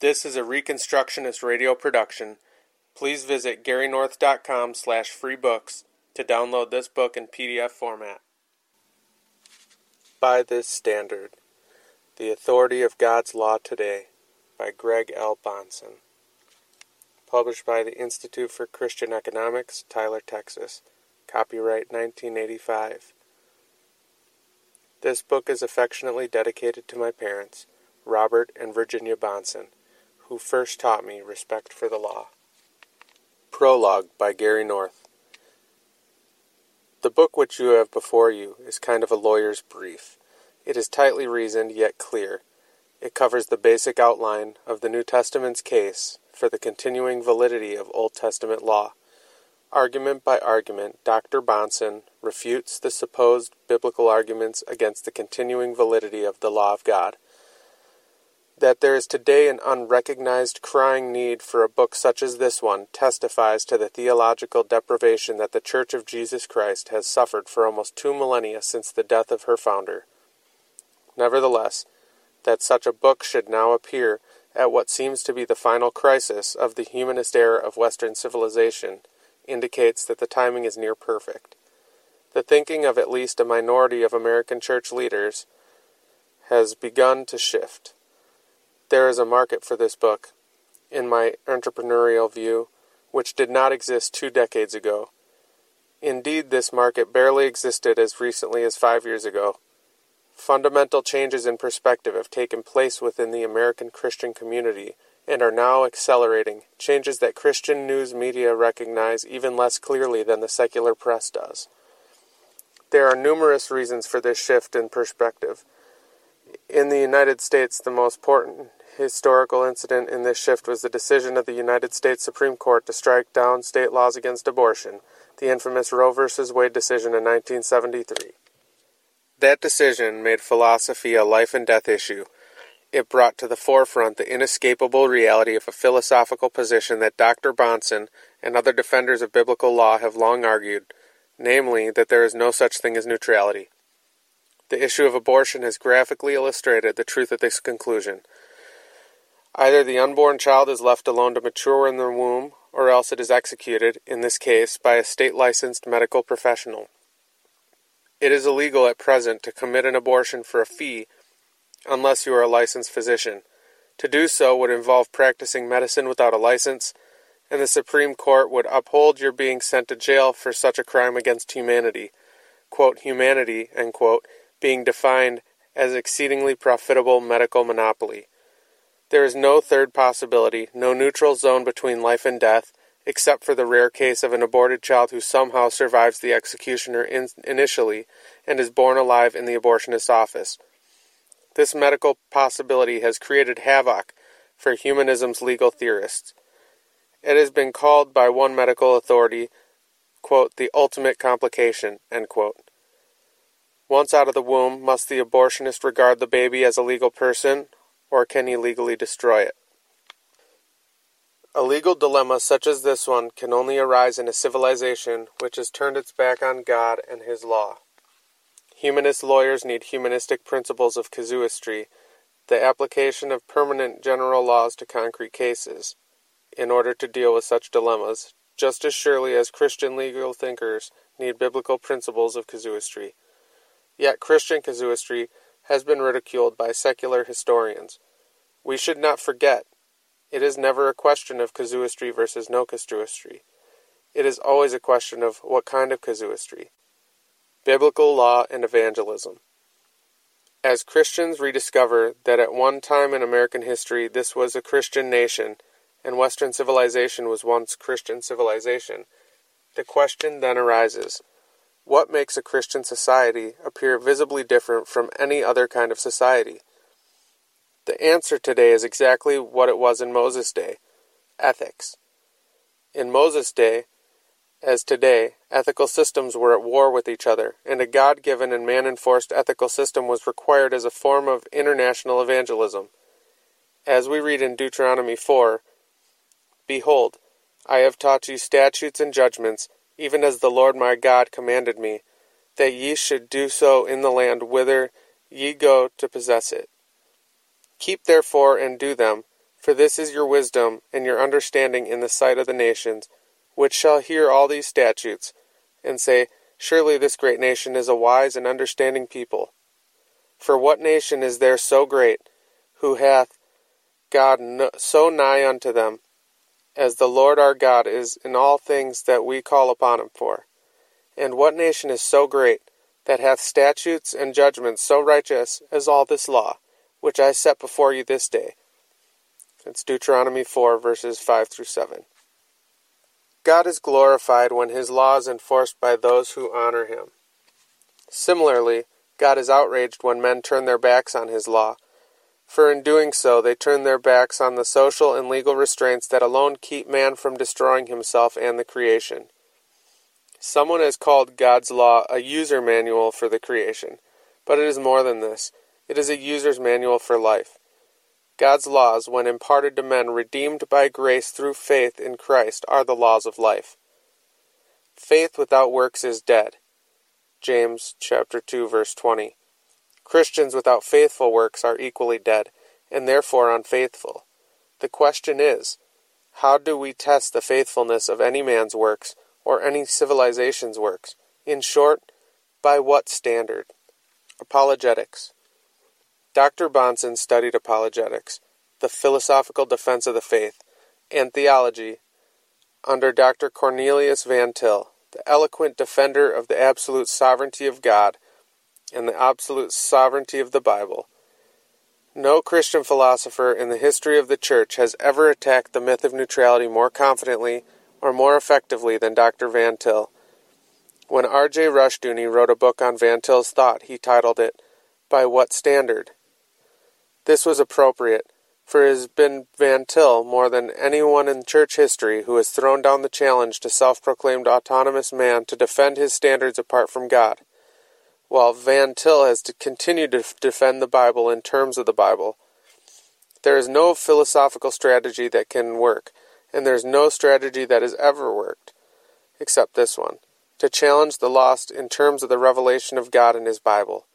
This is a Reconstructionist radio production. Please visit garynorth.com slash free books to download this book in PDF format. By this standard, The Authority of God's Law Today by Greg L. Bahnsen. Published by the Institute for Christian Economics, Tyler, Texas. Copyright 1985. This book is affectionately dedicated to my parents, Robert and Virginia Bahnsen, who first taught me respect for the law. Prologue by Gary North. The book which you have before you is kind of a lawyer's brief. It is tightly reasoned yet clear. It covers the basic outline of the New Testament's case for the continuing validity of Old Testament law. Argument by argument, Dr. Bahnsen refutes the supposed biblical arguments against the continuing validity of the law of God. That there is today an unrecognized crying need for a book such as this one testifies to the theological deprivation that the Church of Jesus Christ has suffered for almost two millennia since the death of her founder. Nevertheless, that such a book should now appear at what seems to be the final crisis of the humanist era of Western civilization indicates that the timing is near perfect. The thinking of at least a minority of American church leaders has begun to shift. There is a market for this book, in my entrepreneurial view, which did not exist two decades ago. Indeed, this market barely existed as recently as five years ago. Fundamental changes in perspective have taken place within the American Christian community and are now accelerating, changes that Christian news media recognize even less clearly than the secular press does. There are numerous reasons for this shift in perspective. In the United States, the most important historical incident in this shift was the decision of the United States Supreme Court to strike down state laws against abortion, the infamous Roe v. Wade decision in 1973. That decision made philosophy a life and death issue it brought to the forefront the inescapable reality of a philosophical position that Dr. Bahnsen and other defenders of biblical law have long argued, namely, that there is no such thing as neutrality. The issue of abortion has graphically illustrated the truth of this conclusion. Either the unborn child is left alone to mature in the womb, or else it is executed, in this case, by a state licensed medical professional. It is illegal at present to commit an abortion for a fee unless you are a licensed physician. To do so would involve practicing medicine without a license, and the Supreme Court would uphold your being sent to jail for such a crime against humanity. Quote, humanity, quote, being defined as exceedingly profitable medical monopoly. There is no third possibility, no neutral zone between life and death, except for the rare case of an aborted child who somehow survives the executioner in- initially and is born alive in the abortionist's office. This medical possibility has created havoc for humanism's legal theorists. It has been called by one medical authority, quote, the ultimate complication, Once out of the womb, must the abortionist regard the baby as a legal person, or can he legally destroy it? A legal dilemma such as this one can only arise in a civilization which has turned its back on God and His law. Humanist lawyers need humanistic principles of casuistry, the application of permanent general laws to concrete cases, in order to deal with such dilemmas, just as surely as Christian legal thinkers need biblical principles of casuistry. Yet Christian casuistry has been ridiculed by secular historians. We should not forget, it is never a question of casuistry versus no casuistry. It is always a question of what kind of casuistry. Biblical Law and Evangelism. As Christians rediscover that at one time in American history this was a Christian nation and Western civilization was once Christian civilization, the question then arises what makes a Christian society appear visibly different from any other kind of society? The answer today is exactly what it was in Moses' day ethics. In Moses' day, as today, ethical systems were at war with each other, and a God given and man enforced ethical system was required as a form of international evangelism. As we read in Deuteronomy 4 Behold, I have taught you statutes and judgments, even as the Lord my God commanded me, that ye should do so in the land whither ye go to possess it. Keep therefore and do them, For this is your wisdom and your understanding in the sight of the nations, which shall hear all these statutes, and say, Surely this great nation is a wise and understanding people. For what nation is there so great, who hath God so nigh unto them, as the Lord our God is in all things that we call upon him for? And what nation is so great, that hath statutes and judgments so righteous as all this law, which I set before you this day? It's Deuteronomy 4, verses 5 through 7. God is glorified when his law is enforced by those who honor him. Similarly, God is outraged when men turn their backs on his law, for in doing so they turn their backs on the social and legal restraints that alone keep man from destroying himself and the creation. Someone has called God's law a user manual for the creation, but it is more than this. It is a user's manual for life. God's laws, when imparted to men redeemed by grace through faith in Christ, are the laws of life. Faith without works is dead. James chapter 2 verse 20. Christians without faithful works are equally dead and therefore unfaithful. The question is, how do we test the faithfulness of any man's works or any civilization's works? In short, by what standard? Apologetics. Dr. Bahnsen studied apologetics, the philosophical defense of the faith, and theology under Dr. Cornelius Van Til, the eloquent defender of the absolute sovereignty of God and the absolute sovereignty of the Bible. No Christian philosopher in the history of the Church has ever attacked the myth of neutrality more confidently or more effectively than Dr. Van Til. When R.J. Rushdoony wrote a book on Van Til's thought, he titled it, By What Standard? This was appropriate, for it has been Van Til more than anyone in church history who has thrown down the challenge to self proclaimed autonomous man to defend his standards apart from God, while Van Til has to continue to defend the Bible in terms of the Bible. There is no philosophical strategy that can work, and there is no strategy that has ever worked, except this one to challenge the lost in terms of the revelation of God in His Bible.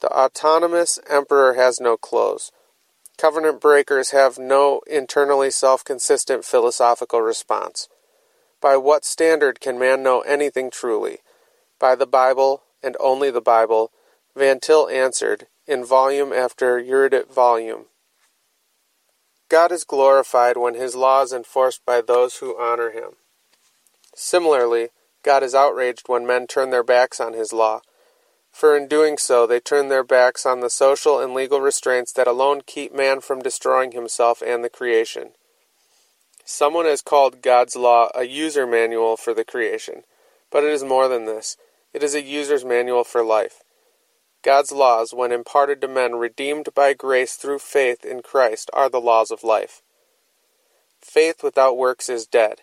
The autonomous emperor has no clothes. Covenant breakers have no internally self consistent philosophical response. By what standard can man know anything truly? By the Bible, and only the Bible, Van Til answered, in volume after erudite volume. God is glorified when his law is enforced by those who honor him. Similarly, God is outraged when men turn their backs on his law for in doing so they turn their backs on the social and legal restraints that alone keep man from destroying himself and the creation. Someone has called God's law a user manual for the creation, but it is more than this. It is a user's manual for life. God's laws, when imparted to men redeemed by grace through faith in Christ, are the laws of life. Faith without works is dead.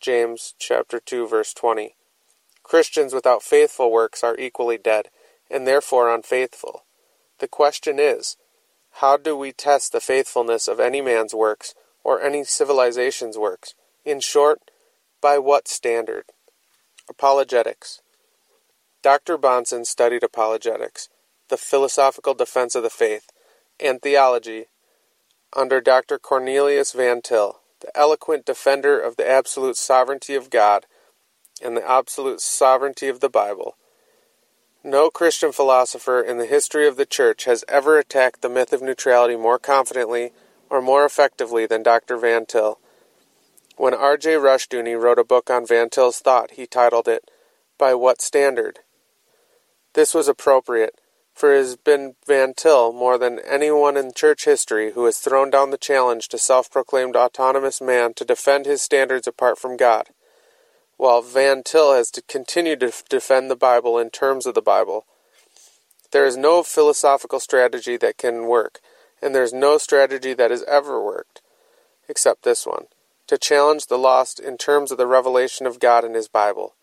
James chapter 2 verse 20. Christians without faithful works are equally dead, and therefore unfaithful. The question is, how do we test the faithfulness of any man's works or any civilization's works? In short, by what standard? Apologetics. Dr. Bahnsen studied apologetics, the philosophical defense of the faith, and theology under Dr. Cornelius Van Til, the eloquent defender of the absolute sovereignty of God and the absolute sovereignty of the Bible. No Christian philosopher in the history of the Church has ever attacked the myth of neutrality more confidently or more effectively than Dr. Van Til. When R.J. Rushdoony wrote a book on Van Til's thought, he titled it, By What Standard? This was appropriate, for it has been Van Til more than anyone in church history who has thrown down the challenge to self proclaimed autonomous man to defend his standards apart from God while Van Til has to continue to defend the Bible in terms of the Bible. There is no philosophical strategy that can work, and there is no strategy that has ever worked, except this one to challenge the lost in terms of the revelation of God in His Bible.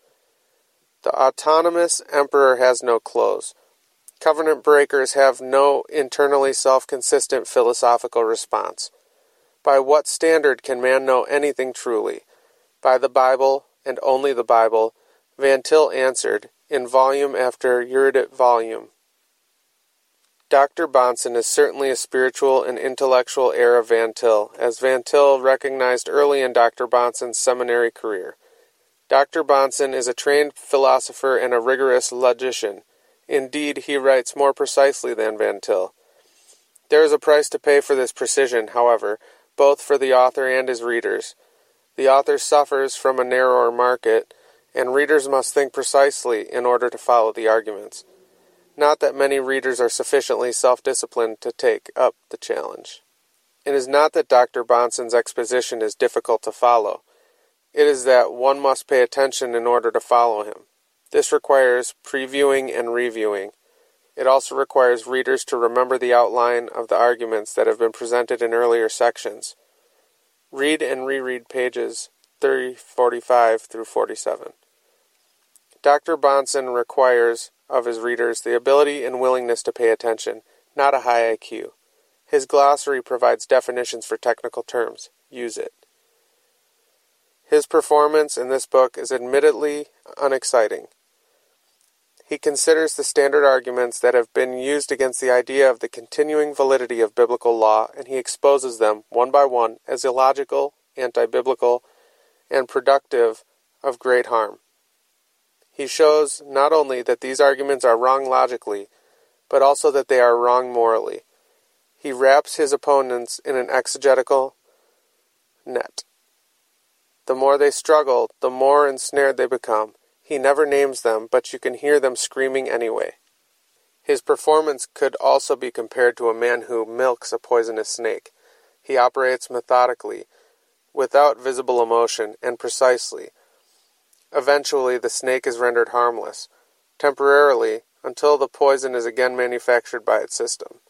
The autonomous emperor has no clothes. Covenant breakers have no internally self consistent philosophical response. By what standard can man know anything truly? By the Bible, and only the Bible, Van Til answered, in volume after erudite volume. Dr. Bahnsen is certainly a spiritual and intellectual heir of Van Til, as Van Til recognized early in Dr. Bahnsen's seminary career. Dr. Bahnsen is a trained philosopher and a rigorous logician. Indeed, he writes more precisely than Van Til. There is a price to pay for this precision, however, both for the author and his readers. The author suffers from a narrower market, and readers must think precisely in order to follow the arguments. Not that many readers are sufficiently self disciplined to take up the challenge. It is not that Dr. Bahnsen's exposition is difficult to follow. It is that one must pay attention in order to follow him. This requires previewing and reviewing. It also requires readers to remember the outline of the arguments that have been presented in earlier sections. Read and reread pages 30, 45 through 47. Dr. Bahnsen requires of his readers the ability and willingness to pay attention, not a high IQ. His glossary provides definitions for technical terms. Use it. His performance in this book is admittedly unexciting. He considers the standard arguments that have been used against the idea of the continuing validity of biblical law, and he exposes them, one by one, as illogical, anti biblical, and productive of great harm. He shows not only that these arguments are wrong logically, but also that they are wrong morally. He wraps his opponents in an exegetical net. The more they struggle, the more ensnared they become. He never names them, but you can hear them screaming anyway. His performance could also be compared to a man who milks a poisonous snake. He operates methodically, without visible emotion, and precisely, Eventually, the snake is rendered harmless, temporarily, until the poison is again manufactured by its system.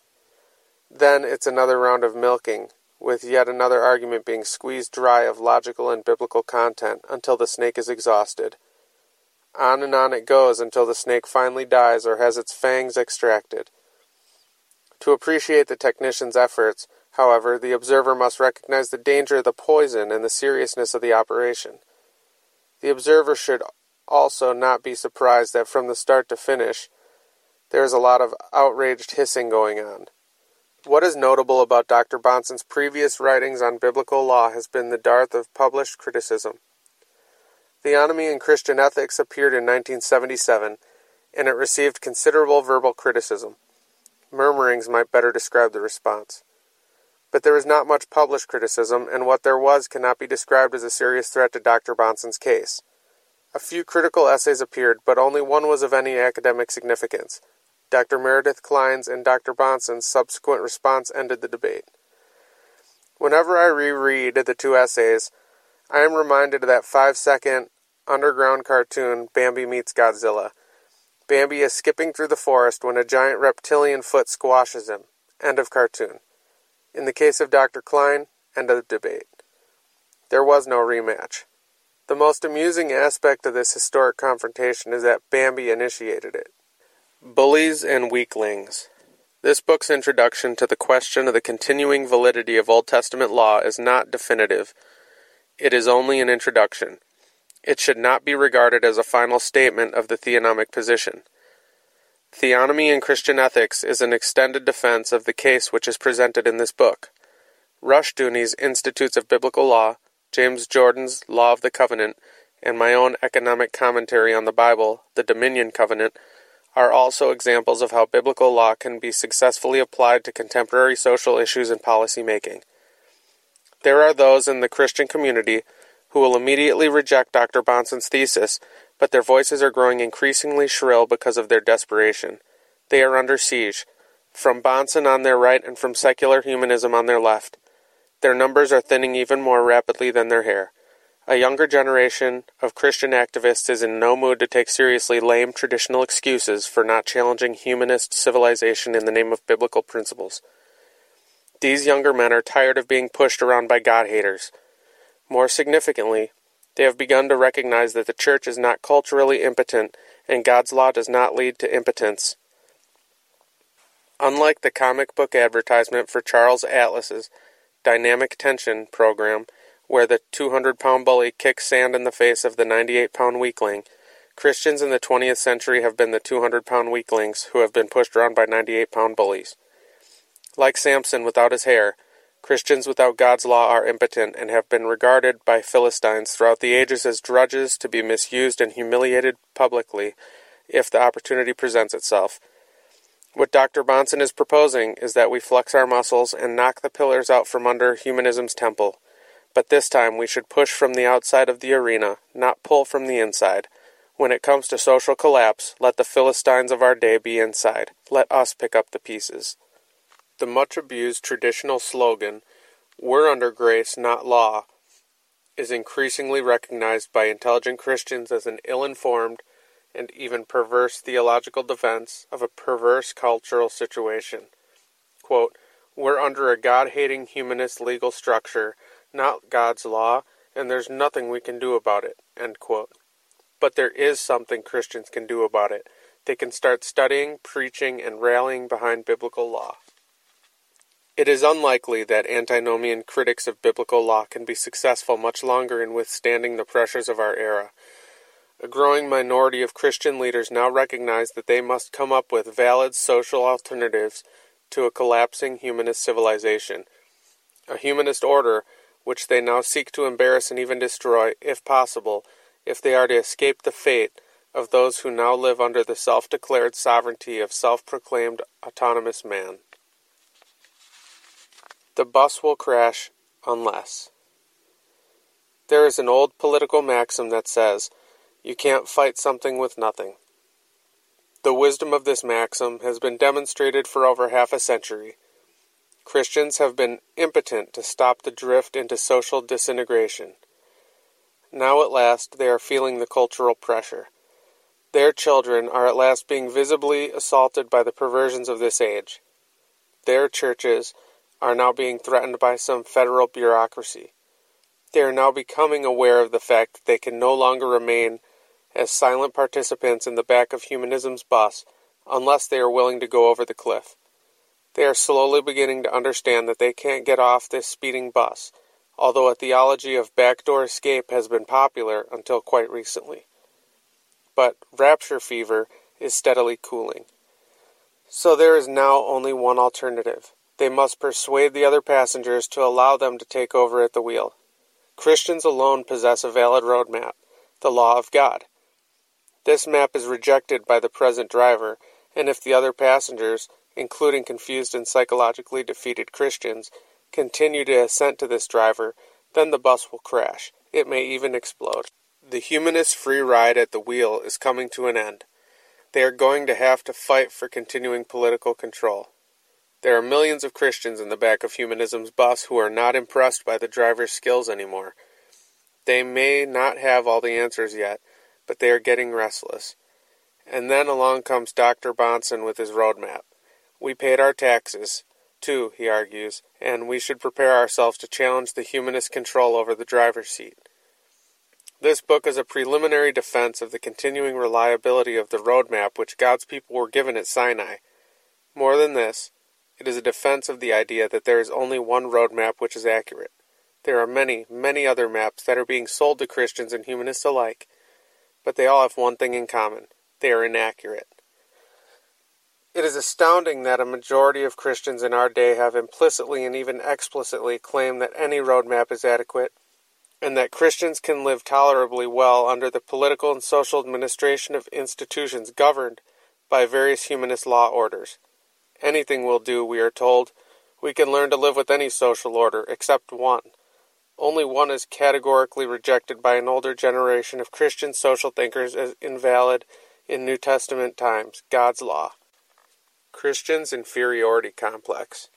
Then it's another round of milking, with yet another argument being squeezed dry of logical and biblical content until the snake is exhausted. On and on it goes until the snake finally dies or has its fangs extracted. To appreciate the technician's efforts, however, the observer must recognize the danger of the poison and the seriousness of the operation. The observer should also not be surprised that from the start to finish, there is a lot of outraged hissing going on. What is notable about Dr. Bahnsen's previous writings on biblical law has been the dearth of published criticism. Theonomy and Christian Ethics appeared in 1977, and it received considerable verbal criticism. Murmurings might better describe the response. But there was not much published criticism, and what there was cannot be described as a serious threat to Dr. Bahnsen's case. A few critical essays appeared, but only one was of any academic significance. Dr. Meredith Kline's and Dr. Bahnsen's subsequent response ended the debate. Whenever I reread the two essays, I am reminded of that five second underground cartoon, Bambi Meets Godzilla. Bambi is skipping through the forest when a giant reptilian foot squashes him. End of cartoon. In the case of Dr. Kline, end of debate. There was no rematch. The most amusing aspect of this historic confrontation is that Bambi initiated it. Bullies and Weaklings. This book's introduction to the question of the continuing validity of Old Testament law is not definitive. It is only an introduction. It should not be regarded as a final statement of the theonomic position. Theonomy in Christian Ethics is an extended defense of the case which is presented in this book. Rushdoony's Institutes of Biblical Law, James Jordan's Law of the Covenant, and my own economic commentary on the Bible, the Dominion Covenant, are also examples of how biblical law can be successfully applied to contemporary social issues and policy making. There are those in the Christian community who will immediately reject Dr. Bahnsen's thesis but their voices are growing increasingly shrill because of their desperation. They are under siege, from Bahnsen on their right and from secular humanism on their left. Their numbers are thinning even more rapidly than their hair. A younger generation of Christian activists is in no mood to take seriously lame traditional excuses for not challenging humanist civilization in the name of biblical principles. These younger men are tired of being pushed around by God haters. More significantly, they have begun to recognize that the church is not culturally impotent and God's law does not lead to impotence. Unlike the comic book advertisement for Charles Atlas's Dynamic Tension program, where the 200 pound bully kicks sand in the face of the 98 pound weakling, Christians in the 20th century have been the 200 pound weaklings who have been pushed around by 98 pound bullies. Like Samson without his hair, Christians without God's law are impotent and have been regarded by Philistines throughout the ages as drudges to be misused and humiliated publicly if the opportunity presents itself. What Dr. Bahnsen is proposing is that we flex our muscles and knock the pillars out from under humanism's temple. But this time we should push from the outside of the arena, not pull from the inside. When it comes to social collapse, let the Philistines of our day be inside. Let us pick up the pieces. The much abused traditional slogan, We're under grace, not law, is increasingly recognized by intelligent Christians as an ill informed and even perverse theological defense of a perverse cultural situation. Quote, We're under a God hating humanist legal structure, not God's law, and there's nothing we can do about it. But there is something Christians can do about it. They can start studying, preaching, and rallying behind biblical law. It is unlikely that antinomian critics of biblical law can be successful much longer in withstanding the pressures of our era. A growing minority of Christian leaders now recognize that they must come up with valid social alternatives to a collapsing humanist civilization. A humanist order which they now seek to embarrass and even destroy, if possible, if they are to escape the fate of those who now live under the self declared sovereignty of self proclaimed autonomous man. The bus will crash unless. There is an old political maxim that says, You can't fight something with nothing. The wisdom of this maxim has been demonstrated for over half a century. Christians have been impotent to stop the drift into social disintegration. Now at last they are feeling the cultural pressure. Their children are at last being visibly assaulted by the perversions of this age. Their churches are now being threatened by some federal bureaucracy. They are now becoming aware of the fact that they can no longer remain as silent participants in the back of humanism's bus unless they are willing to go over the cliff. They are slowly beginning to understand that they can't get off this speeding bus, although a theology of backdoor escape has been popular until quite recently. But rapture fever is steadily cooling. So there is now only one alternative they must persuade the other passengers to allow them to take over at the wheel. Christians alone possess a valid road map, the law of God. This map is rejected by the present driver, and if the other passengers, including confused and psychologically defeated Christians, continue to assent to this driver, then the bus will crash. It may even explode. The humanist free ride at the wheel is coming to an end. They are going to have to fight for continuing political control. There are millions of Christians in the back of humanism's bus who are not impressed by the driver's skills anymore. They may not have all the answers yet, but they are getting restless. And then along comes Dr. Bahnsen with his roadmap. We paid our taxes, too, he argues, and we should prepare ourselves to challenge the humanist control over the driver's seat. This book is a preliminary defense of the continuing reliability of the roadmap which God's people were given at Sinai. More than this, it is a defense of the idea that there is only one road map which is accurate. There are many, many other maps that are being sold to Christians and humanists alike, but they all have one thing in common they are inaccurate. It is astounding that a majority of Christians in our day have implicitly and even explicitly claimed that any roadmap is adequate, and that Christians can live tolerably well under the political and social administration of institutions governed by various humanist law orders. Anything will do, we are told. We can learn to live with any social order, except one. Only one is categorically rejected by an older generation of Christian social thinkers as invalid in New Testament times God's law. Christians' inferiority complex.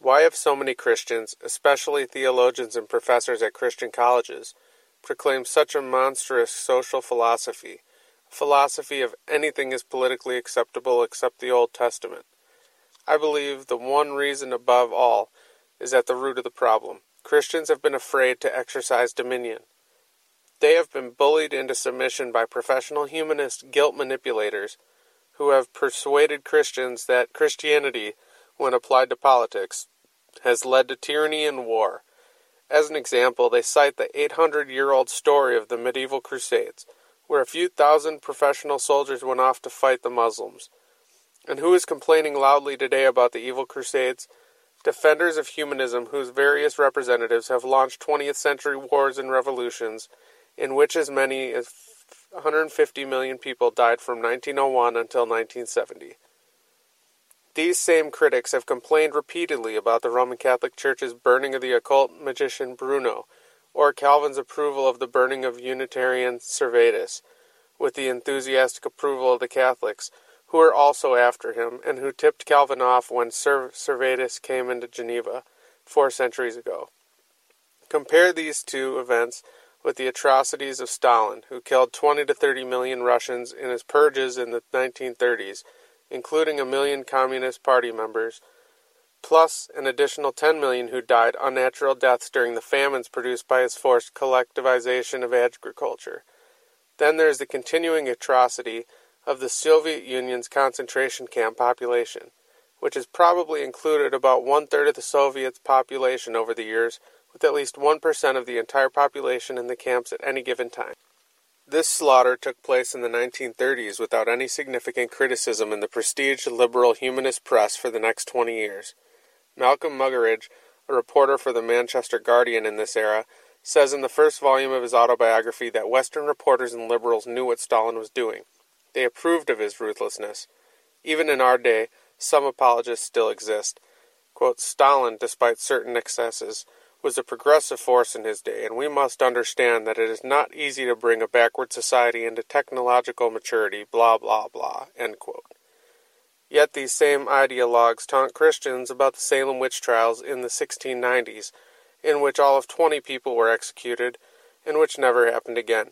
Why have so many Christians, especially theologians and professors at Christian colleges, proclaimed such a monstrous social philosophy? A philosophy of anything is politically acceptable except the Old Testament. I believe the one reason above all is at the root of the problem. Christians have been afraid to exercise dominion. They have been bullied into submission by professional humanist guilt manipulators who have persuaded Christians that Christianity, when applied to politics, has led to tyranny and war. As an example, they cite the 800 year old story of the medieval Crusades where a few thousand professional soldiers went off to fight the Muslims. And who is complaining loudly today about the evil crusades? Defenders of humanism, whose various representatives have launched 20th century wars and revolutions, in which as many as 150 million people died from 1901 until 1970. These same critics have complained repeatedly about the Roman Catholic Church's burning of the occult magician Bruno, or Calvin's approval of the burning of Unitarian Servetus, with the enthusiastic approval of the Catholics, who were also after him, and who tipped Calvin off when Servetus came into Geneva four centuries ago. Compare these two events with the atrocities of Stalin, who killed 20 to 30 million Russians in his purges in the 1930s, including a million Communist Party members, plus an additional 10 million who died unnatural deaths during the famines produced by his forced collectivization of agriculture. Then there is the continuing atrocity of the Soviet Union's concentration camp population, which has probably included about one third of the Soviet's population over the years, with at least 1% of the entire population in the camps at any given time. This slaughter took place in the 1930s without any significant criticism in the prestige liberal humanist press for the next 20 years. Malcolm Muggeridge, a reporter for the Manchester Guardian in this era, says in the first volume of his autobiography that Western reporters and liberals knew what Stalin was doing. They approved of his ruthlessness. Even in our day, some apologists still exist. Quote, Stalin, despite certain excesses, was a progressive force in his day, and we must understand that it is not easy to bring a backward society into technological maturity, blah, blah, blah. Yet these same ideologues taunt Christians about the Salem witch trials in the 1690s, in which all of 20 people were executed, and which never happened again.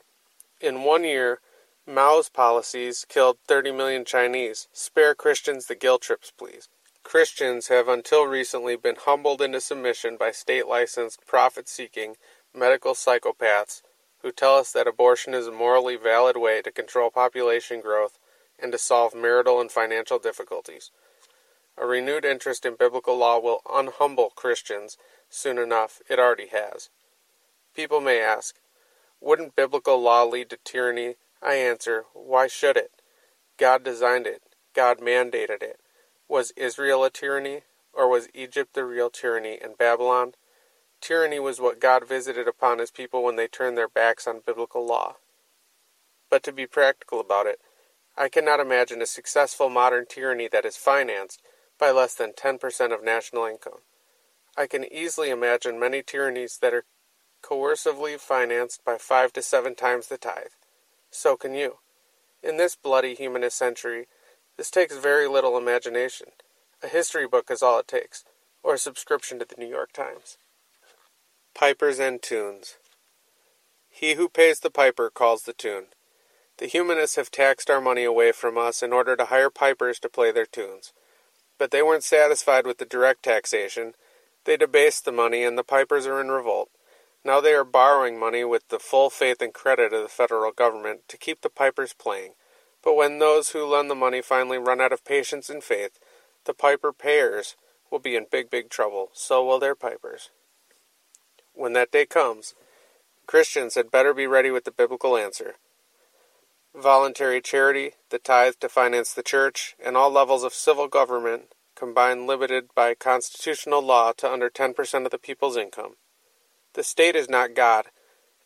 In one year, Mao's policies killed 30 million Chinese. Spare Christians the guilt trips, please. Christians have until recently been humbled into submission by state licensed, profit seeking medical psychopaths who tell us that abortion is a morally valid way to control population growth and to solve marital and financial difficulties. A renewed interest in biblical law will unhumble Christians soon enough. It already has. People may ask, wouldn't biblical law lead to tyranny? I answer, why should it? God designed it. God mandated it. Was Israel a tyranny, or was Egypt the real tyranny and Babylon? Tyranny was what God visited upon his people when they turned their backs on biblical law. But to be practical about it, I cannot imagine a successful modern tyranny that is financed by less than 10% of national income. I can easily imagine many tyrannies that are coercively financed by five to seven times the tithe. So can you. In this bloody humanist century, this takes very little imagination. A history book is all it takes, or a subscription to the New York Times. Pipers and Tunes He who pays the piper calls the tune. The humanists have taxed our money away from us in order to hire pipers to play their tunes. But they weren't satisfied with the direct taxation. They debased the money, and the pipers are in revolt. Now they are borrowing money with the full faith and credit of the federal government to keep the pipers playing. But when those who lend the money finally run out of patience and faith, the piper payers will be in big, big trouble. So will their pipers. When that day comes, Christians had better be ready with the biblical answer voluntary charity, the tithe to finance the church, and all levels of civil government combined limited by constitutional law to under 10% of the people's income. The state is not God,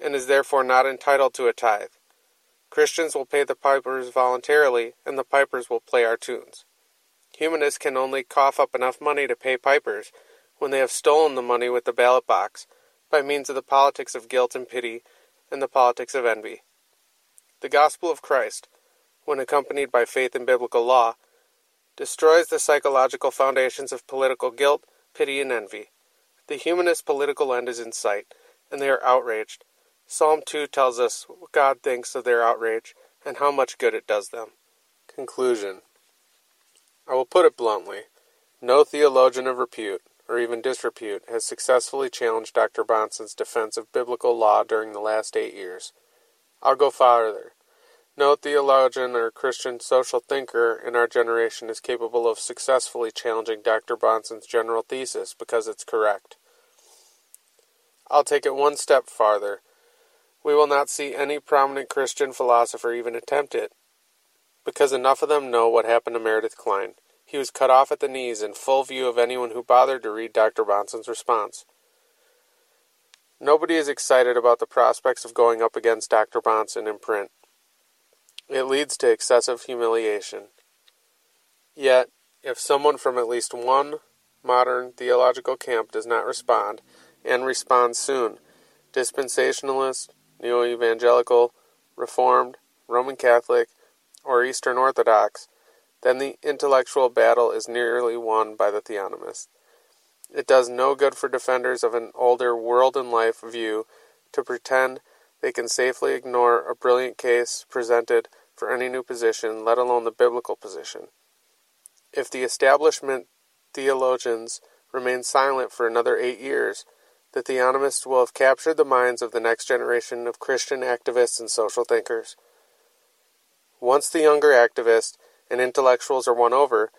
and is therefore not entitled to a tithe. Christians will pay the pipers voluntarily, and the pipers will play our tunes. Humanists can only cough up enough money to pay pipers when they have stolen the money with the ballot box by means of the politics of guilt and pity and the politics of envy. The gospel of Christ, when accompanied by faith in biblical law, destroys the psychological foundations of political guilt, pity, and envy. The humanist political end is in sight, and they are outraged. Psalm 2 tells us what God thinks of their outrage and how much good it does them. Conclusion I will put it bluntly no theologian of repute, or even disrepute, has successfully challenged Dr. Bahnsen's defense of biblical law during the last eight years. I'll go farther. No theologian or Christian social thinker in our generation is capable of successfully challenging Dr. Bahnsen's general thesis because it's correct. I'll take it one step farther. We will not see any prominent Christian philosopher even attempt it, because enough of them know what happened to Meredith Kline. He was cut off at the knees in full view of anyone who bothered to read Dr. Bahnsen's response. Nobody is excited about the prospects of going up against Dr. Bahnsen in print. It leads to excessive humiliation. Yet, if someone from at least one modern theological camp does not respond, and respond soon, dispensationalist, neo evangelical, reformed, Roman Catholic, or Eastern Orthodox, then the intellectual battle is nearly won by the theonomist. It does no good for defenders of an older world and life view to pretend they can safely ignore a brilliant case presented for any new position, let alone the biblical position. If the establishment theologians remain silent for another eight years, the theonomists will have captured the minds of the next generation of Christian activists and social thinkers. Once the younger activists and intellectuals are won over,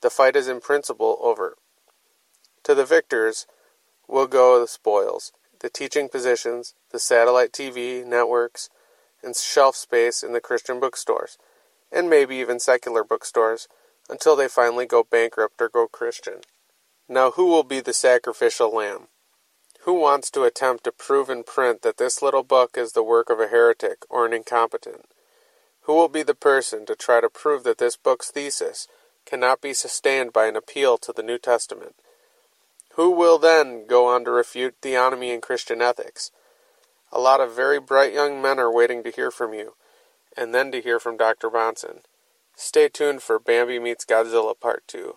the fight is in principle over. To the victors will go the spoils, the teaching positions, the satellite TV networks, and shelf space in the Christian bookstores, and maybe even secular bookstores, until they finally go bankrupt or go Christian. Now, who will be the sacrificial lamb? Who wants to attempt to prove in print that this little book is the work of a heretic or an incompetent? Who will be the person to try to prove that this book's thesis cannot be sustained by an appeal to the New Testament? Who will then go on to refute theonomy and Christian ethics? A lot of very bright young men are waiting to hear from you, and then to hear from Dr. Bahnsen. Stay tuned for Bambi Meets Godzilla Part 2.